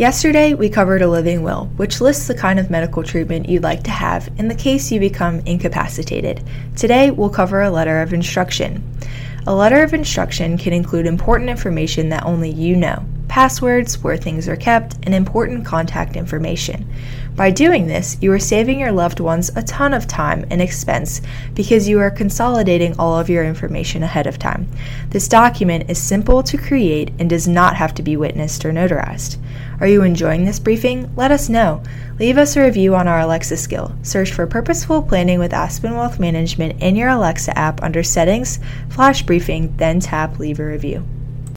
Yesterday, we covered a living will, which lists the kind of medical treatment you'd like to have in the case you become incapacitated. Today, we'll cover a letter of instruction. A letter of instruction can include important information that only you know passwords, where things are kept, and important contact information. By doing this, you are saving your loved ones a ton of time and expense because you are consolidating all of your information ahead of time. This document is simple to create and does not have to be witnessed or notarized. Are you enjoying this briefing? Let us know. Leave us a review on our Alexa skill. Search for Purposeful Planning with Aspen Wealth Management in your Alexa app under Settings, Flash Briefing, then tap Leave a Review.